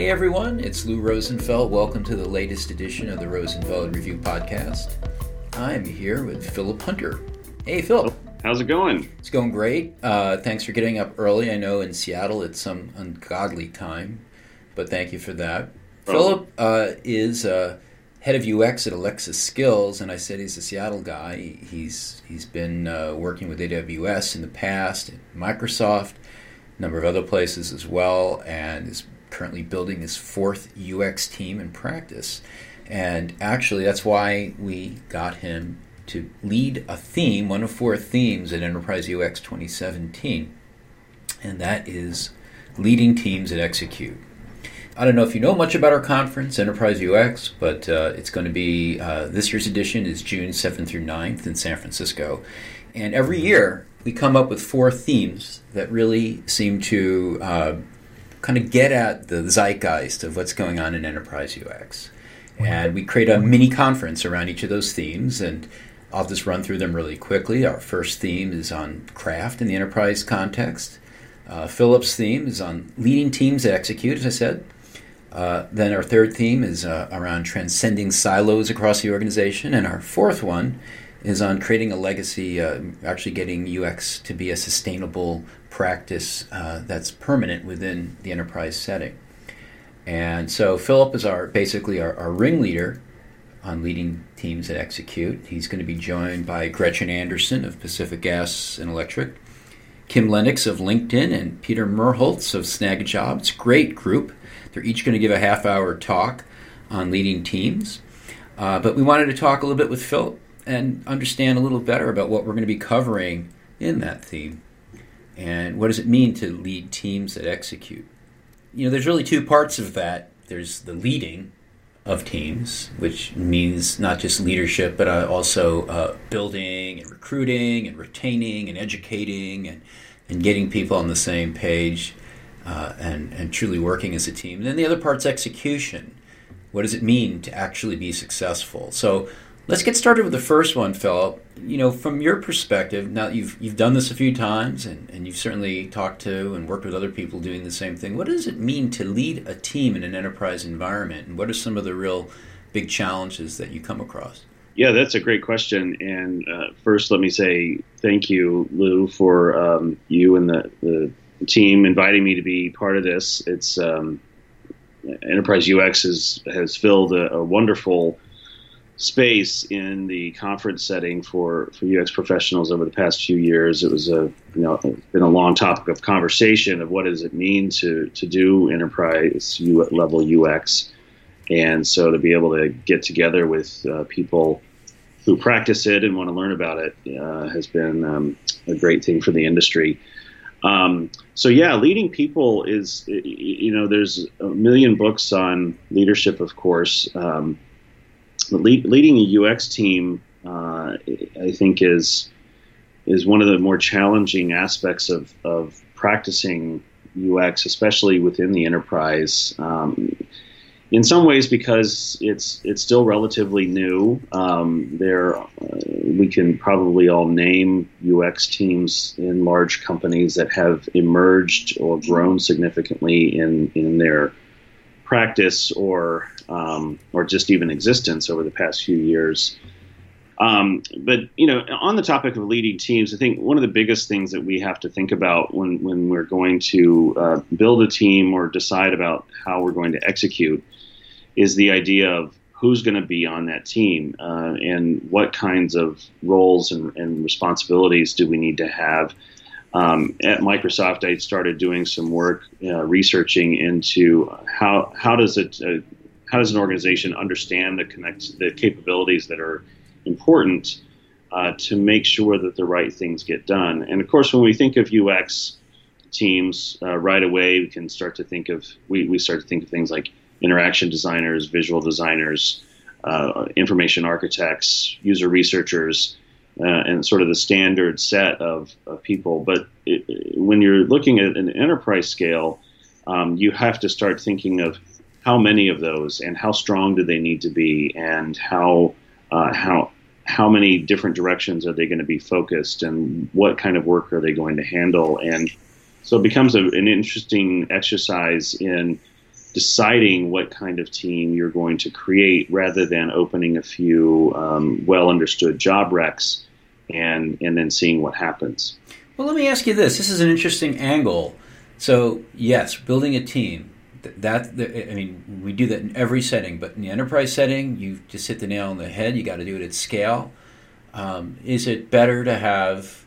Hey everyone, it's Lou Rosenfeld. Welcome to the latest edition of the Rosenfeld Review Podcast. I'm here with Philip Hunter. Hey Philip. How's it going? It's going great. Uh, thanks for getting up early. I know in Seattle it's some ungodly time, but thank you for that. Philip uh, is uh, head of UX at Alexa Skills, and I said he's a Seattle guy. He's he's been uh, working with AWS in the past, Microsoft, a number of other places as well, and is currently building his fourth UX team in practice. And actually, that's why we got him to lead a theme, one of four themes at Enterprise UX 2017, and that is leading teams that execute. I don't know if you know much about our conference, Enterprise UX, but uh, it's going to be uh, this year's edition is June 7th through 9th in San Francisco. And every year we come up with four themes that really seem to uh, kind of get at the zeitgeist of what's going on in enterprise UX. And we create a mini conference around each of those themes, and I'll just run through them really quickly. Our first theme is on craft in the enterprise context. Uh, Philip's theme is on leading teams that execute, as I said. Uh, then our third theme is uh, around transcending silos across the organization. And our fourth one is on creating a legacy, uh, actually getting UX to be a sustainable practice uh, that's permanent within the enterprise setting. And so Philip is our basically our, our ringleader on leading teams that execute. He's going to be joined by Gretchen Anderson of Pacific Gas and Electric, Kim Lenox of LinkedIn, and Peter Merholz of Snagajob. It's a great group. They're each going to give a half hour talk on leading teams. Uh, but we wanted to talk a little bit with Philip and understand a little better about what we're going to be covering in that theme. And what does it mean to lead teams that execute? You know, there's really two parts of that. There's the leading of teams, which means not just leadership, but uh, also uh, building and recruiting and retaining and educating and, and getting people on the same page uh, and, and truly working as a team. And then the other part's execution. What does it mean to actually be successful? So Let's get started with the first one, Philip. You know, from your perspective, now you've you've done this a few times, and, and you've certainly talked to and worked with other people doing the same thing. What does it mean to lead a team in an enterprise environment, and what are some of the real big challenges that you come across? Yeah, that's a great question. And uh, first, let me say thank you, Lou, for um, you and the, the team inviting me to be part of this. It's um, Enterprise UX has has filled a, a wonderful space in the conference setting for, for UX professionals over the past few years. It was a you know been a long topic of conversation of what does it mean to to do enterprise level UX, and so to be able to get together with uh, people who practice it and want to learn about it uh, has been um, a great thing for the industry. Um, so yeah, leading people is you know there's a million books on leadership, of course. Um, lead, leading a UX team, uh, I think, is is one of the more challenging aspects of, of practicing UX, especially within the enterprise. Um, in some ways, because it's it's still relatively new. Um, there, uh, we can probably all name UX teams in large companies that have emerged or grown significantly in in their practice or um, or just even existence over the past few years. Um, but you know, on the topic of leading teams, I think one of the biggest things that we have to think about when when we're going to uh, build a team or decide about how we're going to execute is the idea of who's going to be on that team uh, and what kinds of roles and, and, responsibilities do we need to have. Um, at Microsoft, I started doing some work uh, researching into how how does it uh, how does an organization understand the connect the capabilities that are important uh, to make sure that the right things get done. And of course, when we think of UX teams, uh, right away we can start to think of we, we start to think of things like interaction designers, visual designers, uh, information architects, user researchers. Uh, and sort of the standard set of, of people. But it, when you're looking at an enterprise scale, um, you have to start thinking of how many of those and how strong do they need to be and how uh, how how many different directions are they going to be focused and what kind of work are they going to handle and so it becomes a, an interesting exercise in deciding what kind of team you're going to create rather than opening a few um, well understood job recs and and then seeing what happens. Well, let me ask you this. This is an interesting angle. So, yes, building a team. That, I mean, we do that in every setting, but in the enterprise setting, you just hit the nail on the head. You got to do it at scale. Um, is it better to have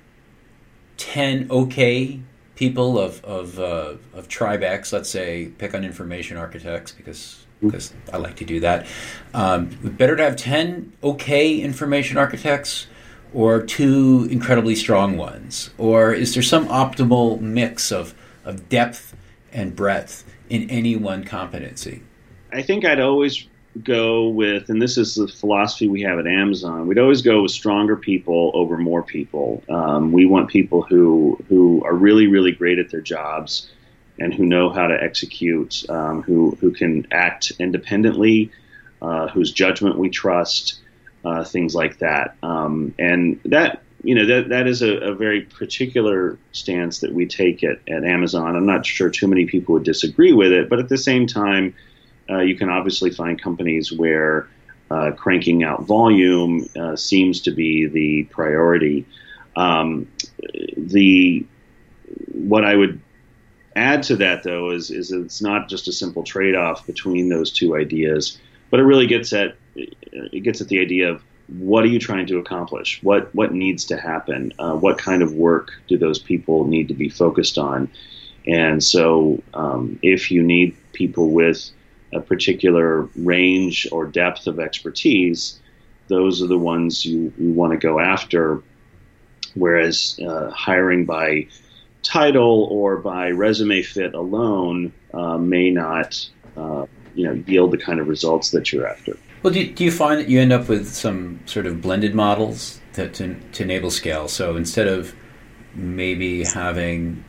ten okay people of of uh, of tribe X? Let's say pick on information architects because because I like to do that. Um, better to have ten okay information architects or two incredibly strong ones? Or is there some optimal mix of, of depth and breadth in any one competency? I think I'd always go with, and this is the philosophy we have at Amazon. We'd always go with stronger people over more people. Um, we want people who who are really, really great at their jobs and who know how to execute, um, who who can act independently, uh, whose judgment we trust, uh, things like that. Um, and that you know that that is a, a, very particular stance that we take at, at Amazon. I'm not sure too many people would disagree with it, but at the same time, uh, you can obviously find companies where uh, cranking out volume uh, seems to be the priority. Um, the what I would add to that though is is it's not just a simple trade off between those two ideas, but it really gets at it gets at the idea of what are you trying to accomplish? What what needs to happen? Uh, what kind of work do those people need to be focused on? And so, um, if you need people with a particular range or depth of expertise, those are the ones you, you want to go after. Whereas uh, hiring by title or by resume fit alone uh, may not, uh, you know, yield the kind of results that you're after. Well, do you, do you find that you end up with some sort of blended models to, to, to enable scale? So instead of maybe having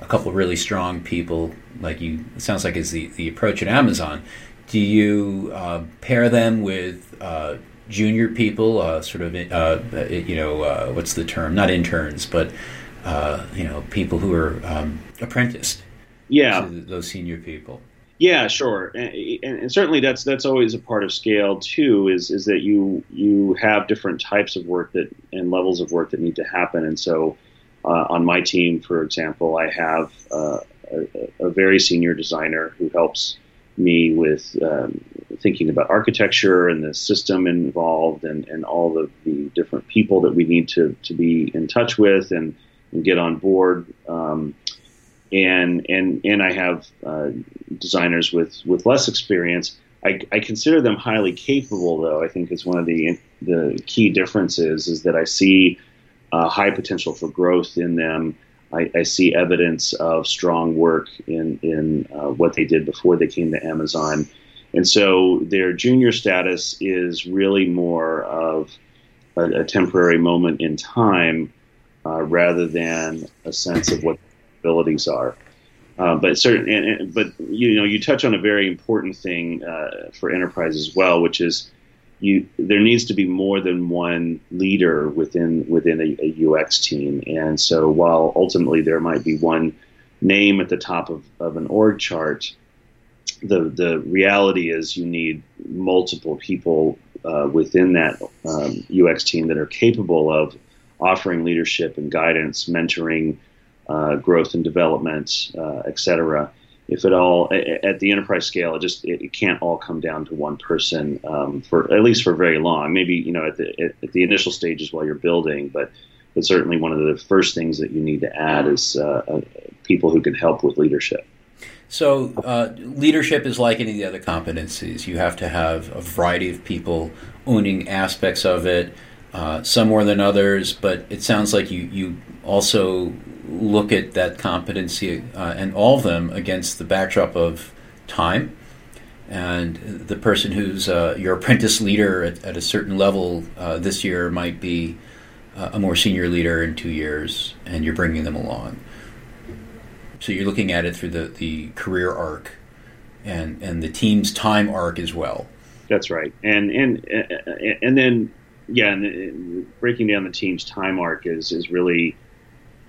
a couple really strong people, like you, it sounds like is the, the approach at Amazon, do you uh, pair them with uh, junior people, uh, sort of, uh, you know, uh, what's the term? Not interns, but, uh, you know, people who are um, apprenticed yeah. to those senior people? Yeah, sure, and, and, certainly that's that's always a part of scale too. Is is that you you have different types of work that and levels of work that need to happen, and so uh, on my team, for example, I have uh, a, a, very senior designer who helps me with um, thinking about architecture and the system involved, and and all the, the different people that we need to to be in touch with and, and get on board. Um, and and and I have uh, designers with with less experience. I, I, consider them highly capable, though. I think is one of the the key differences is that I see uh, high potential for growth in them. I, I, see evidence of strong work in in uh, what they did before they came to Amazon, and so their junior status is really more of a, a temporary moment in time uh, rather than a sense of what abilities are. Uh, but certain, but you know, you touch on a very important thing uh, for enterprise as well, which is you. There needs to be more than one leader within within a, a UX team, and so while ultimately there might be one name at the top of, of an org chart, the the reality is you need multiple people uh, within that um, UX team that are capable of offering leadership and guidance, mentoring uh, growth and development, uh, et cetera. If it all at the enterprise scale, it just it, can't all come down to one person um, for at least for very long. Maybe you know at the at the initial stages while you're building, but but certainly one of the first things that you need to add is uh, uh people who can help with leadership. So, uh, leadership is like any of the other competencies. You have to have a variety of people owning aspects of it, uh, some more than others, but it sounds like you, you also look at that competency uh, and all of them against the backdrop of time. And the person who's uh, your apprentice leader at, at a certain level uh, this year might be uh, a more senior leader in two years, and you're bringing them along. So you're looking at it through the, the career arc and, and the team's time arc as well. That's right. And, and, and then, yeah, and breaking down the team's time arc is, is really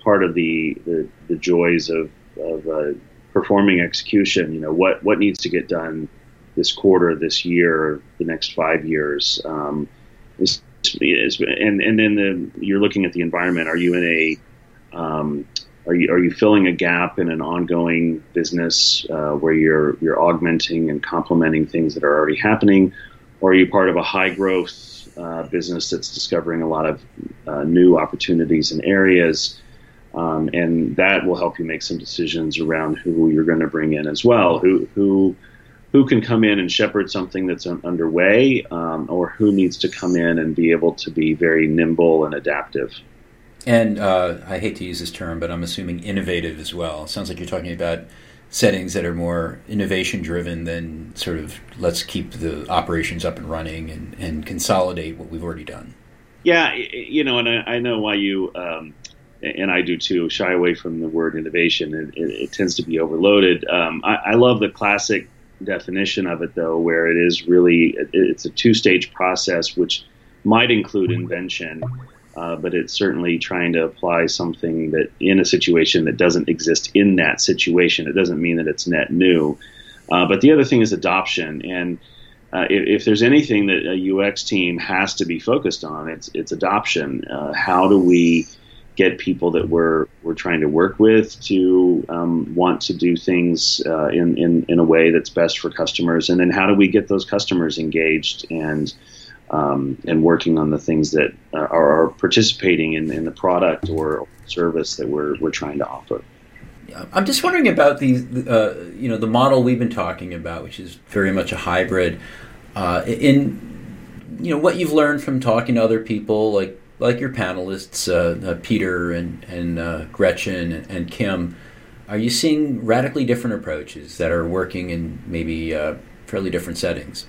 part of the the, the joys of, of uh, performing execution. You know, what what needs to get done this quarter, this year, the next five years. Um, is, is, and and then the, you're looking at the environment. Are you in a um, are you are you filling a gap in an ongoing business uh, where you're you're augmenting and complementing things that are already happening, or are you part of a high growth uh, business that's discovering a lot of uh, new opportunities and areas? Um, and that will help you make some decisions around who you're going to bring in as well. Who who who can come in and shepherd something that's underway, um, or who needs to come in and be able to be very nimble and adaptive. And uh, I hate to use this term, but I'm assuming innovative as well. It sounds like you're talking about settings that are more innovation driven than sort of let's keep the operations up and running and, and consolidate what we've already done. Yeah, you know, and I, I know why you um, and I do too, shy away from the word innovation. It, it, it tends to be overloaded. Um, I, I, love the classic definition of it, though, where it is really it, it's a two-stage process, which might include invention, uh, but it's certainly trying to apply something that in a situation that doesn't exist in that situation. It doesn't mean that it's net new. Uh, but the other thing is adoption, and uh, if, if, there's anything that a UX team has to be focused on, it's it's adoption. Uh, how do we get people that we're we're trying to work with to um, want to do things uh, in, in in a way that's best for customers, and then how do we get those customers engaged and um, and working on the things that are, are participating in, in the product or service that we're we're trying to offer. I'm just wondering about the uh, you know the model we've been talking about, which is very much a hybrid. Uh, in you know what you've learned from talking to other people, like like your panelists, uh, uh, Peter and, and uh, Gretchen and, and, Kim, are you seeing radically different approaches that are working in maybe uh, fairly different settings?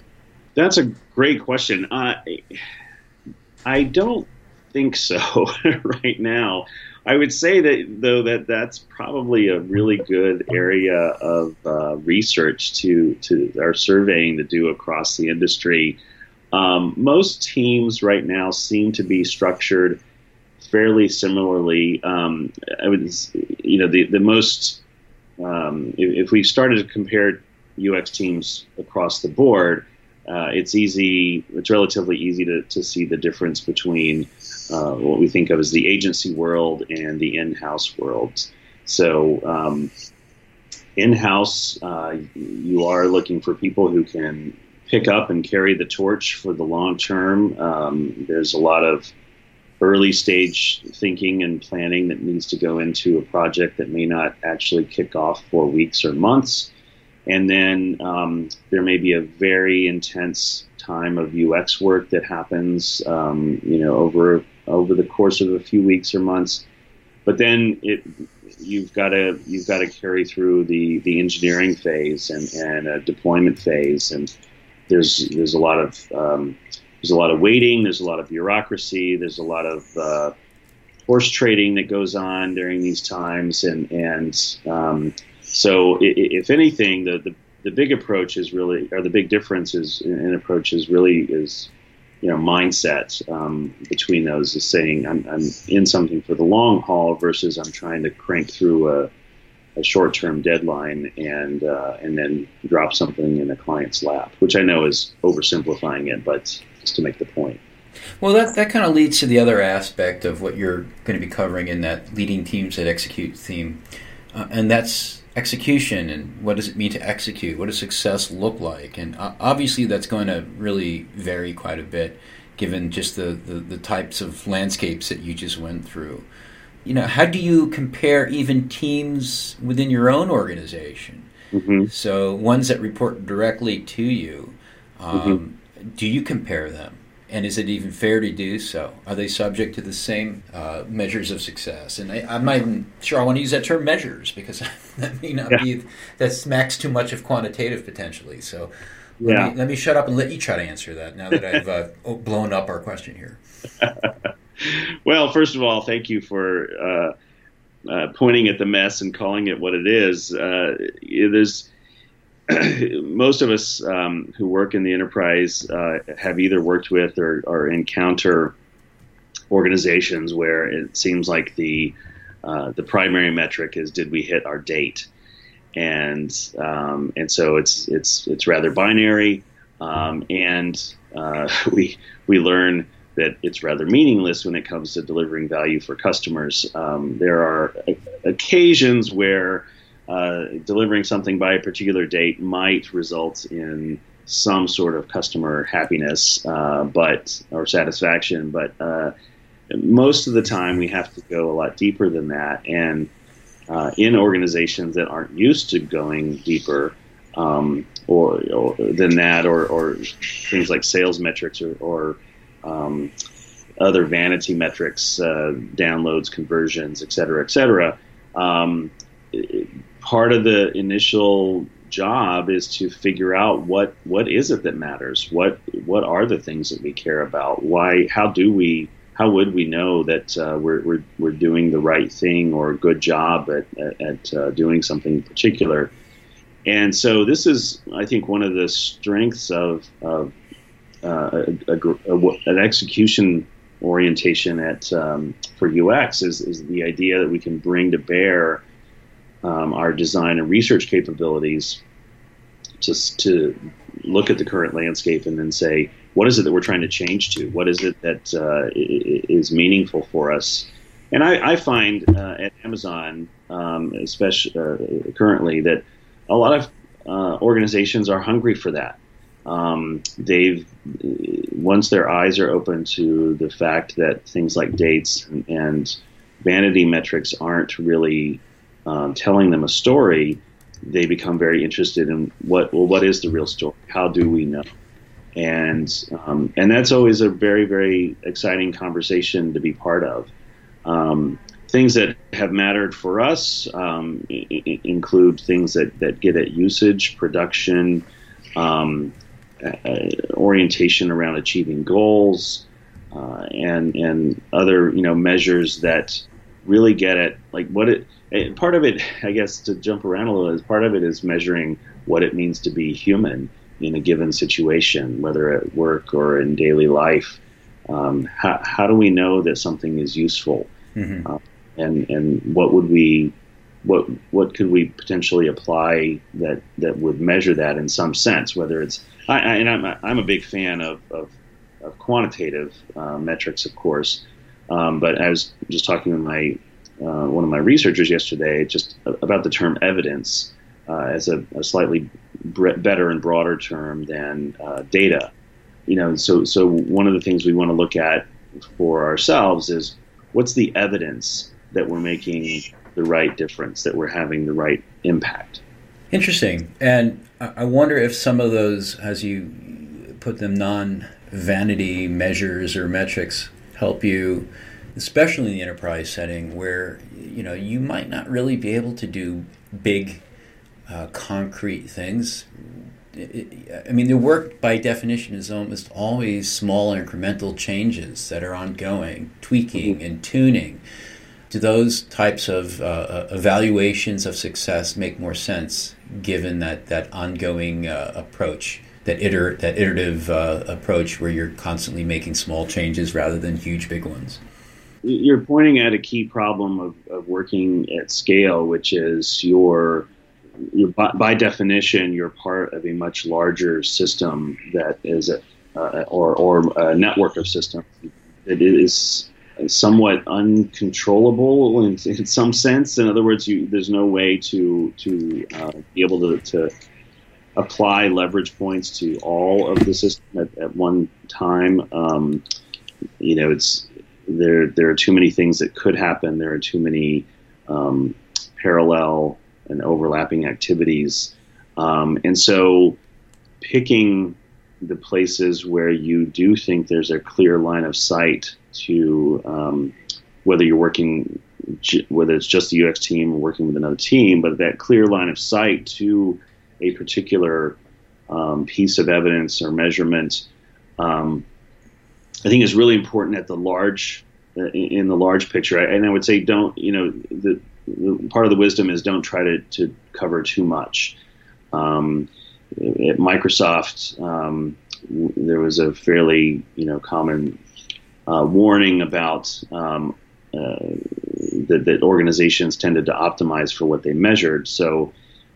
That's a great question. I don't think so right now. I would say that though that that's probably a really good area of uh, research to to our surveying to do across the industry um, most teams right now seem to be structured fairly similarly. Um, I would, you know, the the most um, if, if, we started to compare UX teams across the board, uh, it's easy. It's relatively easy to, to see the difference between uh, what we think of as the agency world and the in-house world. So. Um, in-house, uh, you are looking for people who can pick up and carry the torch for the long term. Um, there's a lot of early stage thinking and planning that needs to go into a project that may not actually kick off for weeks or months. And then um, there may be a very intense time of UX work that happens, um, you know, over over the course of a few weeks or months. But then it, you've got to you've got to carry through the the engineering phase and and a deployment phase and there's there's a lot of um, there's a lot of waiting. There's a lot of bureaucracy. There's a lot of uh, horse trading that goes on during these times, and and um, so if anything, the, the the big approach is really, or the big difference is in approach is really is you know mindset um, between those is saying I'm, I'm in something for the long haul versus I'm trying to crank through a a short-term deadline and uh, and then drop something in a client's lap, which I know is oversimplifying it, but just to make the point. Well, that that kind of leads to the other aspect of what you're going to be covering in that leading teams that execute theme, uh, and that's execution and what does it mean to execute? What does success look like? And uh, obviously, that's going to really vary quite a bit, given just the, the, the types of landscapes that you just went through you know, how do you compare even teams within your own organization? Mm-hmm. So ones that report directly to you, um, mm-hmm. do you compare them? And is it even fair to do so? Are they subject to the same uh, measures of success? And I, am not even sure I want to use that term measures because that may not yeah. be that smacks too much of quantitative potentially. So let, yeah. me, let me shut up and let you try to answer that now that I've uh, blown up our question here. well, first of all, thank you for uh, uh, pointing at the mess and calling it what it is. Uh, there's most of us um, who work in the enterprise uh, have either worked with or, or, encounter organizations where it seems like the uh, the primary metric is did we hit our date, and um, and so it's it's it's rather binary, um, and uh, we we learn that it's rather meaningless when it comes to delivering value for customers. Um, there are occasions where uh, delivering something by a particular date might result in some sort of customer happiness, uh, but or satisfaction, but uh, most of the time we have to go a lot deeper than that. And uh, in organizations that aren't used to going deeper um, or, or, than that, or, or, things like sales metrics or, or um, other vanity metrics, uh, downloads, conversions, et cetera, et cetera. Um, part of the initial job is to figure out what what is it that matters. What what are the things that we care about? Why? How do we? How would we know that uh, we're, we're we're doing the right thing or a good job at at, at uh, doing something in particular? And so this is, I think, one of the strengths of, of uh, a, a, a, an execution orientation at um, for UX is, is the idea that we can bring to bear um, our design and research capabilities just to look at the current landscape and then say what is it that we're trying to change to? What is it that uh, is meaningful for us? And I, I find uh, at Amazon um, especially uh, currently that a lot of uh, organizations are hungry for that um, they've once their eyes are open to the fact that things like dates and, vanity metrics aren't really um, telling them a story, they become very interested in what well what is the real story? How do we know? And um, and that's always a very very exciting conversation to be part of. Um, things that have mattered for us um, I- include things that, that get at usage, production, um, orientation around achieving goals, uh, and and other you know measures that really get at like what it part of it, I guess, to jump around a little, is part of it is measuring what it means to be human in a given situation, whether at work or in daily life. Um, how, how do we know that something is useful, mm-hmm. uh, and and what would we, what what could we potentially apply that that would measure that in some sense? Whether it's I, I and I'm I'm a big fan of of, of quantitative uh, metrics, of course, um, but I was just talking with my uh, one of my researchers yesterday just about the term evidence uh, as a, a slightly better and broader term than uh, data. You know, so so one of the things we want to look at for ourselves is what's the evidence that we're making the right difference, that we're having the right impact. Interesting, and I wonder if some of those, as you put them, non-vanity measures or metrics, help you especially in the enterprise setting where you know you might not really be able to do big uh, concrete things I mean, the work by definition is almost always small incremental changes that are ongoing, tweaking mm-hmm. and tuning. Do those types of uh, uh, evaluations of success make more sense given that, that ongoing uh, approach, that, iter- that iterative uh, approach where you're constantly making small changes rather than huge big ones? you're pointing at a key problem of, of working at scale, which is your, your by, by, definition, you're part of a much larger system that is a, uh, or, or a network of systems that is somewhat uncontrollable in, in some sense. In other words, you, there's no way to to uh, be able to, to apply leverage points to all of the system at, at one time. Um, you know, it's there there are too many things that could happen. There are too many um, parallel and overlapping activities, um, and so picking the places where you do think there's a clear line of sight to um, whether you're working whether it's just the UX team or working with another team, but that clear line of sight to a particular um, piece of evidence or measurement um, I think is really important at the large uh, in the large picture. And I would say don't you know the, the part of the wisdom is don't try to, to cover too much. Um, at Microsoft, um, there was a fairly you know common uh, warning about um, uh, that, that, organizations tended to optimize for what they measured. So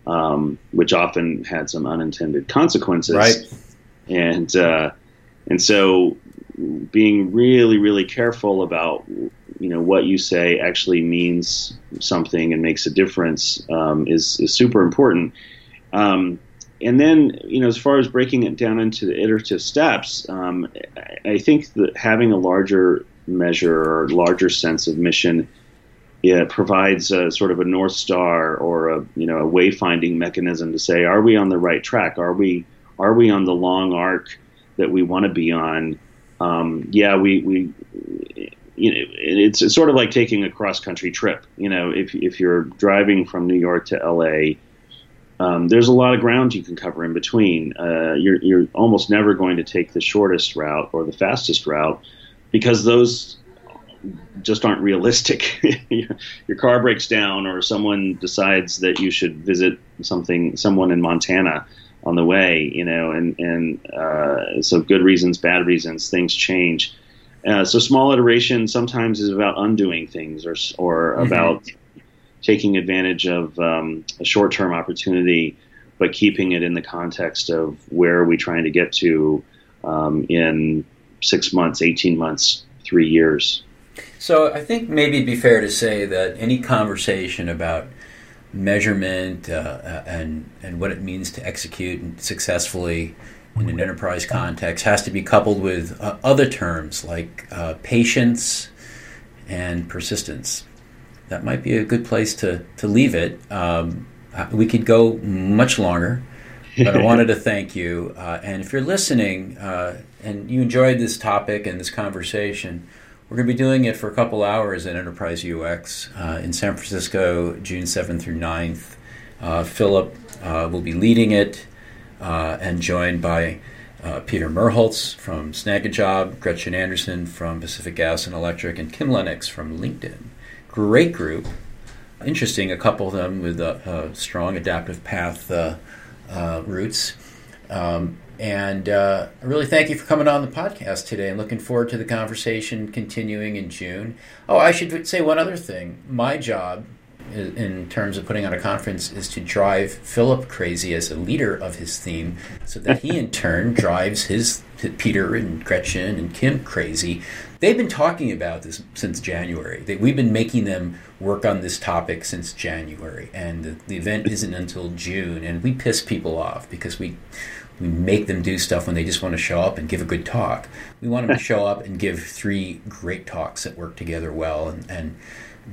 um, which often had some unintended consequences. Right. And uh, and so being really really careful about you know what you say actually means something and makes a difference um, is is super important. Um, and then you know as far as breaking it down into the iterative steps, um, I think that having a larger measure or larger sense of mission yeah, provides a, sort of a north star or a you know a wayfinding mechanism to say, are we on the right track? Are we are we on the long arc that we want to be on? Um, yeah, we we you know it's, it's sort of like taking a cross country trip. You know, if if you're driving from New York to L.A. Um, there's a lot of ground you can cover in between. Uh, you're, you're almost never going to take the shortest route or the fastest route because those just aren't realistic. Your car breaks down, or someone decides that you should visit something, someone in Montana on the way, you know, and and uh, so good reasons, bad reasons, things change. Uh, so small iteration sometimes is about undoing things, or or mm-hmm. about taking advantage of um, a short-term opportunity, but keeping it in the context of where are we trying to get to um, in six months, eighteen months, three years. So I think maybe it'd be fair to say that any conversation about measurement uh, uh, and and what it means to execute successfully in an enterprise context has to be coupled with uh, other terms like uh, patience and persistence. That might be a good place to, to leave it. Um, uh, we could go much longer, but I wanted to thank you. Uh, and if you're listening and you enjoyed this topic and this conversation, we're going to be doing it for a couple hours at Enterprise UX uh, in San Francisco, June 7th through 9th. Uh, Philip uh, will be leading it uh, and joined by uh, Peter Merholz from Snagajob, Gretchen Anderson from Pacific Gas and Electric, and Kim Lenox from LinkedIn. Great group. Interesting, a couple of them with strong adaptive path uh, roots. Um, and uh, I really thank you for coming on the podcast today and looking forward to the conversation continuing in June. Oh, I should say one other thing. My job in terms of putting on a conference is to drive Philip crazy as a leader of his theme so that he in turn drives his Peter and Gretchen and Kim crazy. They've been talking about this since January. They, we've been making them work on this topic since January, and the, the event isn't until June. And we piss people off because we we make them do stuff when they just want to show up and give a good talk. We want them to show up and give three great talks that work together well, and, and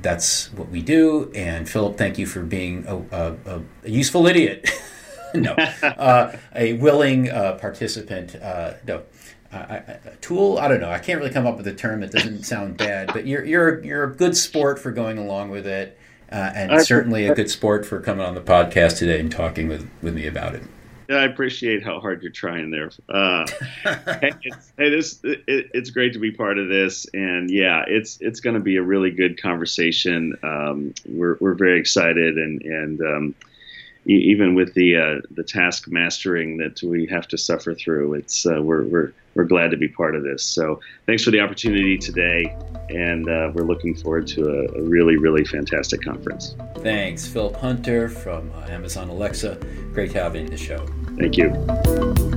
that's what we do. And Philip, thank you for being a, a, a useful idiot. no, uh, a willing uh, participant. Uh, no. a tool. I don't know. I can't really come up with a term that doesn't sound bad, but you're you're you're a good sport for going along with it, uh, and certainly a good sport for coming on the podcast today and talking with, with me about it. Yeah, I appreciate how hard you're trying there. Uh, hey, it's, hey, this it, it's great to be part of this, and yeah, it's it's going to be a really good conversation. Um, we're we're very excited, and and um, even with the uh, the task mastering that we have to suffer through, it's uh, we're we're we're glad to be part of this. So thanks for the opportunity today, and uh, we're looking forward to a, a, really really fantastic conference. Thanks, Phil Hunter from uh, Amazon Alexa. Great having you on the show. Thank you.